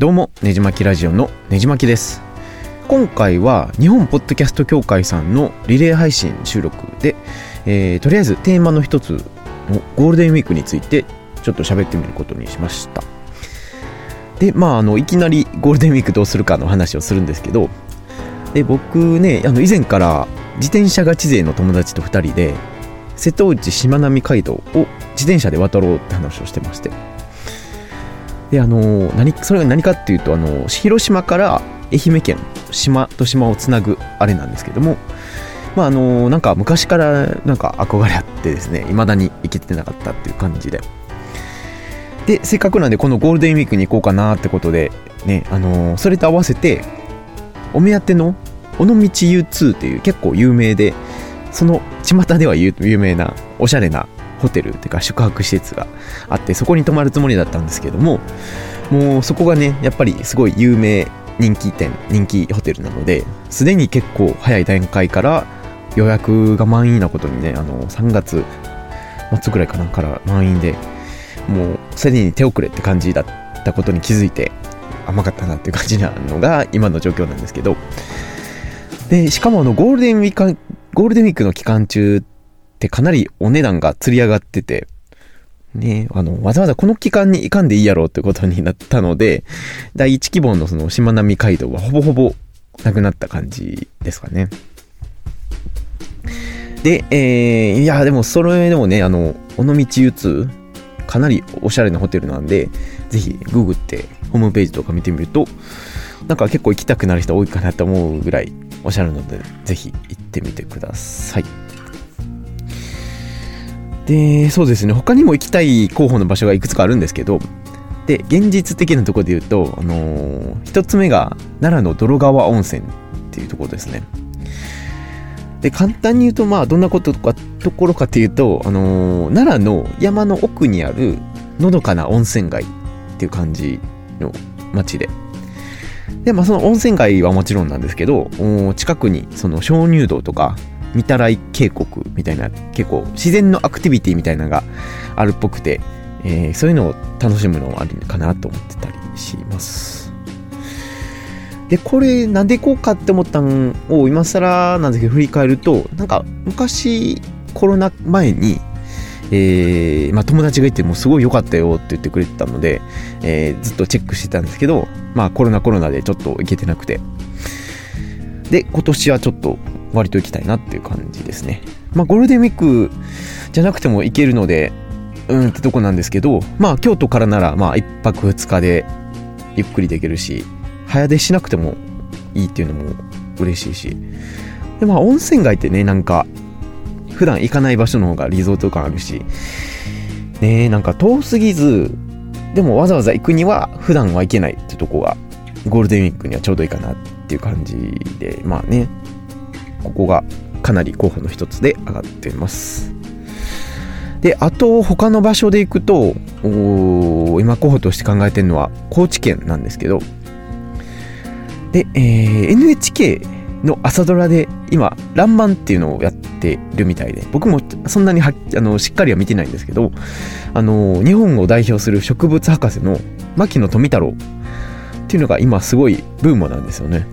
どうもねじまきラジオのねじまきです。今回は日本ポッドキャスト協会さんのリレー配信収録で、えー、とりあえずテーマの一つのゴールデンウィークについてちょっと喋ってみることにしました。でまああのいきなりゴールデンウィークどうするかの話をするんですけどで僕ねあの以前から自転車ガチ勢の友達と2人で瀬戸内しまなみ海道を自転車で渡ろうって話をしてまして。であの何それが何かっていうとあの広島から愛媛県島と島をつなぐあれなんですけどもまああのなんか昔からなんか憧れあってですね未だに行けてなかったっていう感じで。でせっかくなんでこのゴールデンウィークに行こうかなってことでねあのそれと合わせてお目当ての尾道 U2 っていう結構有名でその巷では有名なおしゃれなホテルっていうか宿泊施設があってそこに泊まるつもりだったんですけどももうそこがねやっぱりすごい有名人気店人気ホテルなのですでに結構早い段階から予約が満員なことにねあの3月末ぐらいかなから満員でもうすでに手遅れって感じだったことに気づいて甘かったなっていう感じなのが今の状況なんですけど。でしかもあのゴールデンウィークゴールデンウィークの期間中ってかなりお値段が釣り上がっててね、あの、わざわざこの期間に行かんでいいやろうってことになったので、第1希望のそのしまなみ海道はほぼほぼなくなった感じですかね。で、えー、いや、でもそれでもね、あの、尾道 U2、かなりおしゃれなホテルなんで、ぜひググってホームページとか見てみると、なんか結構行きたくなる人多いかなと思うぐらいおしゃれなので、ぜひ行ってみてください。で、そうですね、他にも行きたい候補の場所がいくつかあるんですけど、で、現実的なところで言うと、あのー、一つ目が奈良の泥川温泉っていうところですね。で、簡単に言うと、まあ、どんなことか、ところかっていうと、あのー、奈良の山の奥にあるのどかな温泉街っていう感じの街で。で、まあ、その温泉街はもちろんなんですけど、近くにその鍾乳洞とか、御たらい渓谷みたいな結構自然のアクティビティみたいなのがあるっぽくて、えー、そういうのを楽しむのもあるかなと思ってたりしますでこれなんで行こうかって思ったんを今更なんですけど振り返るとなんか昔コロナ前にえーまあ、友達がいてもすごい良かったよって言ってくれてたので、えー、ずっとチェックしてたんですけど、まあコロナコロナでちょっと行けてなくて。で、今年はちょっと割と行きたいなっていう感じですね。まあ、ゴールデンウィークじゃなくても行けるので、うんってとこなんですけど、まあ、京都からなら、まあ、1泊2日でゆっくりできるし、早出しなくてもいいっていうのも嬉しいし。で、まあ、温泉街ってね、なんか、普段行かない場所の方がリゾート感あるし、ねなんか遠すぎず、でもわざわざ行くには普段は行けないってとこが、ゴールデンウィークにはちょうどいいかなっていう感じで、まあね、ここがかなり候補の一つで上がっています。で、あと他の場所で行くと、今候補として考えてるのは高知県なんですけど、で、えー、NHK の朝ドラで今、らんまんっていうのをやってるみたいで、僕もそんなにはあのしっかりは見てないんですけど、あの、日本を代表する植物博士の牧野富太郎っていうのが今すごいブームなんですよね。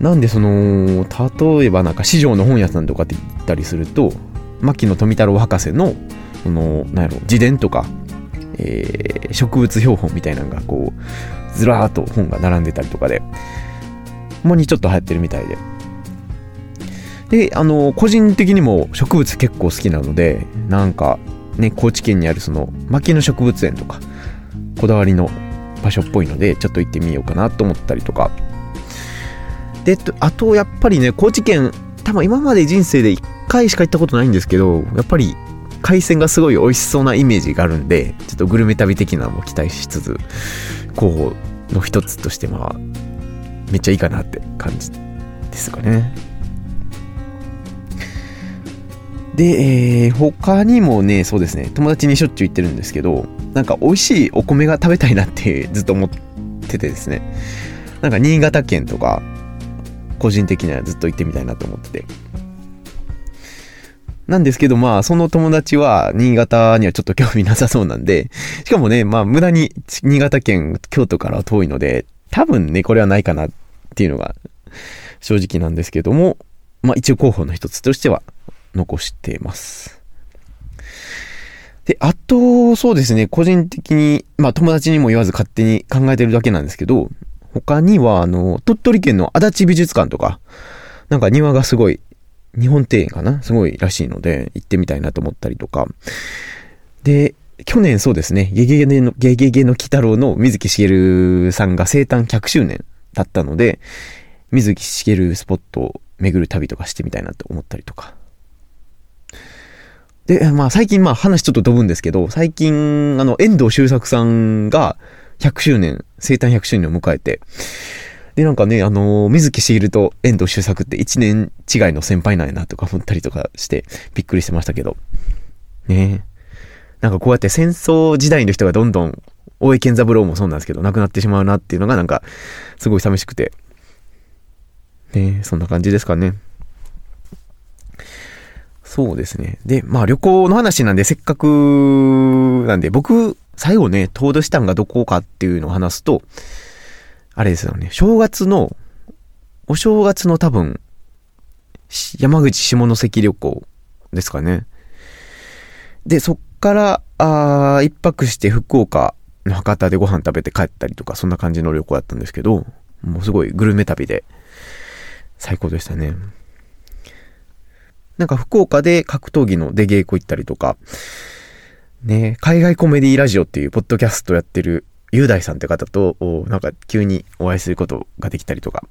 なんでその例えばなんか市場の本屋さんとかって言ったりすると牧野富太郎博士のそのなんやろ自伝とか、えー、植物標本みたいなのがこうずらーっと本が並んでたりとかでほんまにちょっと流行ってるみたいで。であの個人的にも植物結構好きなのでなんかね高知県にあるその牧野植物園とかこだわりの場所っぽいのでちょっと行ってみようかなと思ったりとか。で、あと、やっぱりね、高知県、多分今まで人生で1回しか行ったことないんですけど、やっぱり海鮮がすごい美味しそうなイメージがあるんで、ちょっとグルメ旅的なのも期待しつつ、候補の一つとしてまあ、めっちゃいいかなって感じですかね。で、えー、他にもね、そうですね、友達にしょっちゅう行ってるんですけど、なんか美味しいお米が食べたいなってずっと思っててですね、なんか新潟県とか、個人的にはずっと行ってみたいなと思ってて。なんですけど、まあ、その友達は新潟にはちょっと興味なさそうなんで、しかもね、まあ、無駄に新潟県、京都から遠いので、多分ね、これはないかなっていうのが正直なんですけども、まあ、一応候補の一つとしては残してます。で、あと、そうですね、個人的に、まあ、友達にも言わず勝手に考えてるだけなんですけど、他には、あの、鳥取県の足立美術館とか、なんか庭がすごい日本庭園かな？すごいらしいので、行ってみたいなと思ったりとか。で、去年そうですね、ゲゲゲの、ゲゲゲの鬼太郎の水木しげるさんが生誕100周年だったので、水木しげるスポットを巡る旅とかしてみたいなと思ったりとか。で、まあ最近まあ話ちょっと飛ぶんですけど、最近、あの、遠藤周作さんが100周年、生誕100周年を迎えて、で、なんかね、あのー、水木しげると遠藤周作って1年違いの先輩なんやなとか思ったりとかして、びっくりしてましたけど。ねなんかこうやって戦争時代の人がどんどん、大江健三郎もそうなんですけど、亡くなってしまうなっていうのがなんか、すごい寂しくて。ねそんな感じですかね。そうですね。で、まあ旅行の話なんで、せっかくなんで、僕、最後ね、遠出したんがどこかっていうのを話すと、あれですよね、正月の、お正月の多分、山口下関旅行ですかね。で、そっから、あ一泊して福岡の博多でご飯食べて帰ったりとか、そんな感じの旅行だったんですけど、もうすごいグルメ旅で、最高でしたね。なんか福岡で格闘技の出稽古行ったりとか、ね、海外コメディラジオっていうポッドキャストやってる雄大さんって方と、なんか急にお会いすることができたりとか。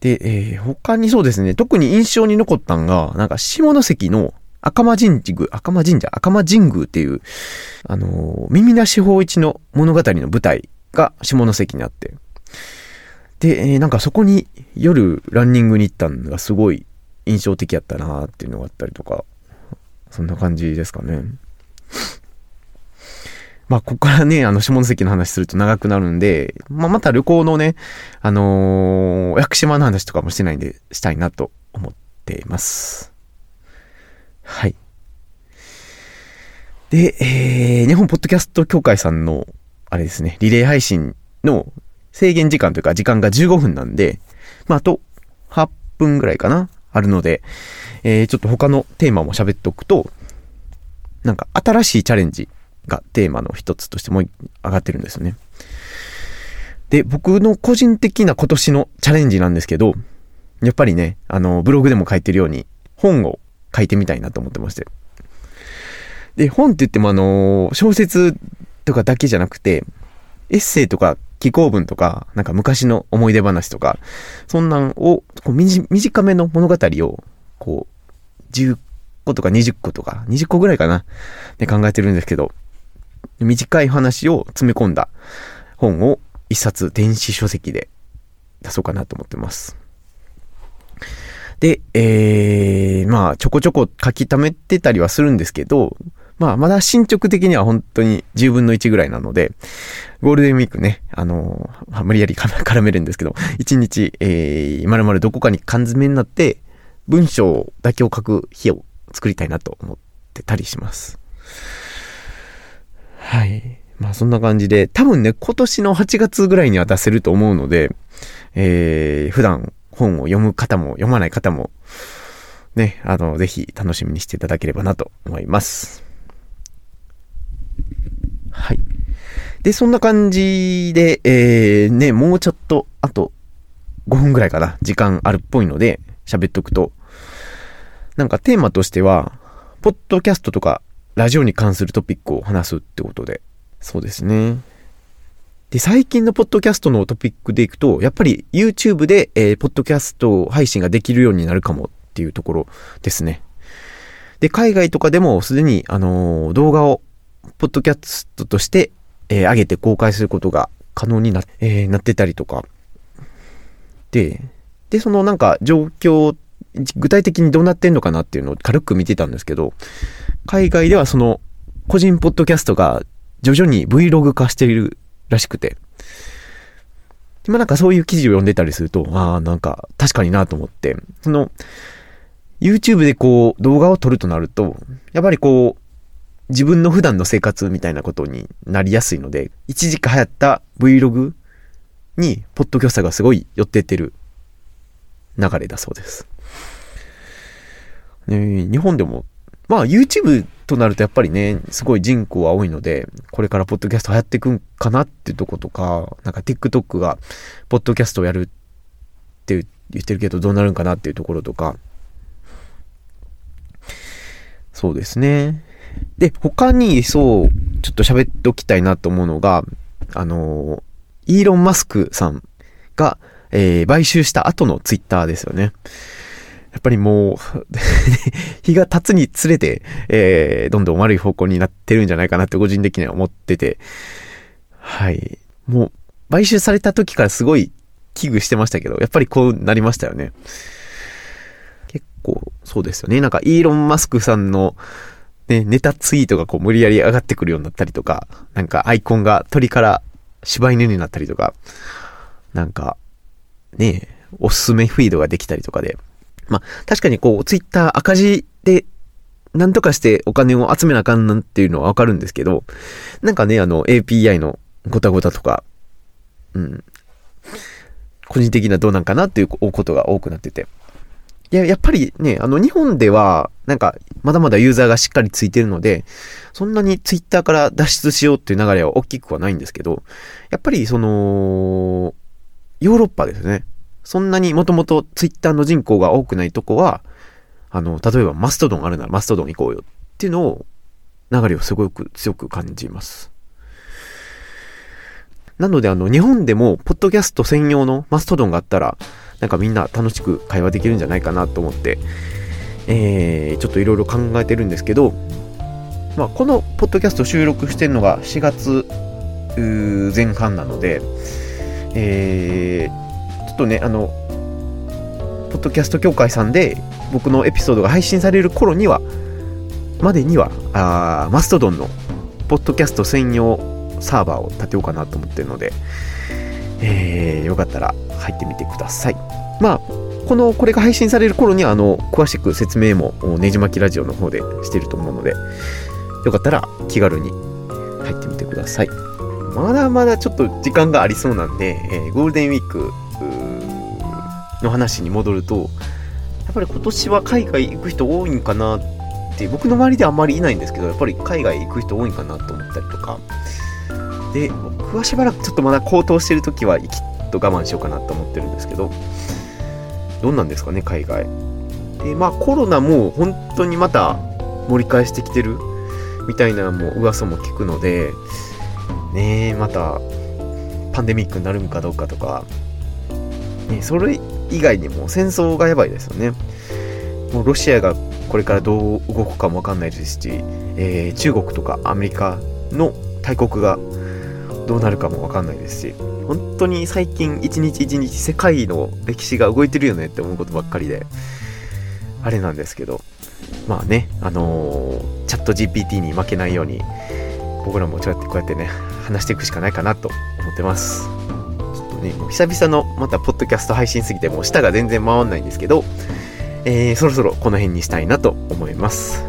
で、えー、他にそうですね、特に印象に残ったんが、なんか下関の赤間神宮、赤間神社、赤間神宮っていう、あのー、耳なし法一の物語の舞台が下関にあって、で、えー、なんかそこに夜ランニングに行ったのがすごい印象的やったなっていうのがあったりとか、そんな感じですかね。まあ、ここからね、あの、下関の話すると長くなるんで、まあ、また旅行のね、あのー、屋久島の話とかもしてないんで、したいなと思っています。はい。で、えー、日本ポッドキャスト協会さんの、あれですね、リレー配信の制限時間というか、時間が15分なんで、まあ、あと、8分ぐらいかなあるので、えー、ちょっと他のテーマも喋っておくと、なんか新しいチャレンジがテーマの一つとしても上がってるんですよね。で、僕の個人的な今年のチャレンジなんですけど、やっぱりね、あの、ブログでも書いてるように、本を書いてみたいなと思ってまして。で、本って言ってもあの、小説とかだけじゃなくて、エッセイとか寄稿文とか、なんか昔の思い出話とか、そんなんを、こう短めの物語を、こう、10個とか20個とか、20個ぐらいかな、で考えてるんですけど、短い話を詰め込んだ本を一冊電子書籍で出そうかなと思ってます。で、えー、まあ、ちょこちょこ書き溜めてたりはするんですけど、まあ、まだ進捗的には本当に10分の1ぐらいなので、ゴールデンウィークね、あのー、無理やり絡めるんですけど、1日、えー、まるまるどこかに缶詰になって、文章だけを書く日を作りたいなと思ってたりします。はい。まあそんな感じで、多分ね、今年の8月ぐらいには出せると思うので、えー、普段本を読む方も読まない方も、ね、あの、ぜひ楽しみにしていただければなと思います。はい。で、そんな感じで、えー、ね、もうちょっと、あと5分ぐらいかな、時間あるっぽいので、喋っとくと、なんかテーマとしては、ポッドキャストとかラジオに関するトピックを話すってことで、そうですね。で、最近のポッドキャストのトピックでいくと、やっぱり YouTube で、えー、ポッドキャスト配信ができるようになるかもっていうところですね。で、海外とかでもすでに、あのー、動画を、ポッドキャストとして、えー、上げて公開することが可能にな,、えー、なってたりとか。で、で、そのなんか状況、具体的にどうなってんのかなっていうのを軽く見てたんですけど、海外ではその個人ポッドキャストが徐々に Vlog 化しているらしくて。まあなんかそういう記事を読んでたりすると、ああ、なんか確かになと思って、その、YouTube でこう動画を撮るとなると、やっぱりこう、自分の普段の生活みたいなことになりやすいので、一時期流行った Vlog に、ポッドキャスターがすごい寄ってってる流れだそうです。ね、日本でも、まあ YouTube となるとやっぱりね、すごい人口は多いので、これからポッドキャスト流行っていくんかなっていうとことか、なんか TikTok がポッドキャストをやるって言ってるけどどうなるんかなっていうところとか、そうですね。で、他にそう、ちょっと喋っておきたいなと思うのが、あの、イーロン・マスクさんが、えー、買収した後のツイッターですよね。やっぱりもう 日が経つにつれて、えー、どんどん悪い方向になってるんじゃないかなって個人的には思ってて、はい。もう、買収された時からすごい危惧してましたけど、やっぱりこうなりましたよね。結構、そうですよね。なんか、イーロン・マスクさんの、ね、ネタツイートがこう無理やり上がってくるようになったりとか、なんかアイコンが鳥から柴犬になったりとか、なんか、ね、おすすめフィードができたりとかで、まあ、確かにこう、ツイッター赤字で、なんとかしてお金を集めなあかんなんていうのはわかるんですけど、なんかね、あの、API のごたごたとか、うん、個人的などうなんかなっていうことが多くなってて。いや、やっぱりね、あの、日本では、なんか、まだまだユーザーがしっかりついてるので、そんなにツイッターから脱出しようっていう流れは大きくはないんですけど、やっぱりその、ヨーロッパですね。そんなにもともとツイッターの人口が多くないとこは、あの、例えばマストドンあるならマストドン行こうよっていうのを、流れをすごく強く感じます。なので、あの、日本でも、ポッドキャスト専用のマストドンがあったら、なんかみんな楽しく会話できるんじゃないかなと思って、えー、ちょっといろいろ考えてるんですけど、まあ、このポッドキャスト収録してるのが4月前半なので、えー、っとね、あの、ポッドキャスト協会さんで僕のエピソードが配信される頃には、までには、あマストドンのポッドキャスト専用サーバーを立てようかなと思ってるので、えー、よかったら入ってみてください。まあ、この、これが配信される頃には、あの、詳しく説明も、ねじ巻きラジオの方でしてると思うので、よかったら気軽に入ってみてください。まだまだちょっと時間がありそうなんで、えー、ゴールデンウィークの話に戻ると、やっぱり今年は海外行く人多いんかなって、僕の周りではあんまりいないんですけど、やっぱり海外行く人多いんかなと思ったりとか、で、僕はしばらくちょっとまだ高騰してる時は、きっと我慢しようかなと思ってるんですけど、どうなんですかね、海外。で、まあコロナも本当にまた盛り返してきてるみたいなもう噂も聞くので、ねえ、またパンデミックになるんかどうかとか、それ以外にも戦争がやばいですよね。もうロシアがこれからどう動くかもわかんないですし、えー、中国とかアメリカの大国がどうなるかもわかんないですし、本当に最近一日一日世界の歴史が動いてるよねって思うことばっかりで、あれなんですけど、まあね、あのー、チャット GPT に負けないように、僕らもちょっとこうやってね、話していくしかないかなと思ってます。ね、もう久々のまたポッドキャスト配信すぎて、もう舌が全然回んないんですけど、えー、そろそろこの辺にしたいなと思います。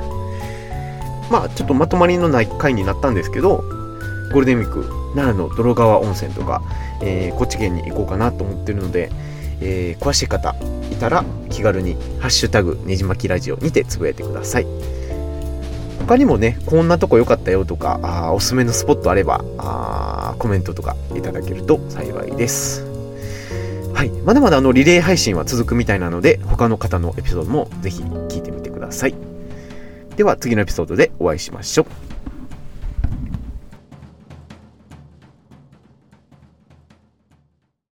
まあ、ちょっとまとまりのない回になったんですけど、ゴールデンウィーク奈良の泥川温泉とか、えー、高知県に行こうかなと思ってるので、えー、詳しい方いたら気軽に「ハッシュタグねじまきラジオ」にてつぶやいてください他にもねこんなとこ良かったよとかあおすすめのスポットあればあコメントとかいただけると幸いです。はい。まだまだあのリレー配信は続くみたいなので他の方のエピソードもぜひ聞いてみてください。では次のエピソードでお会いしましょう。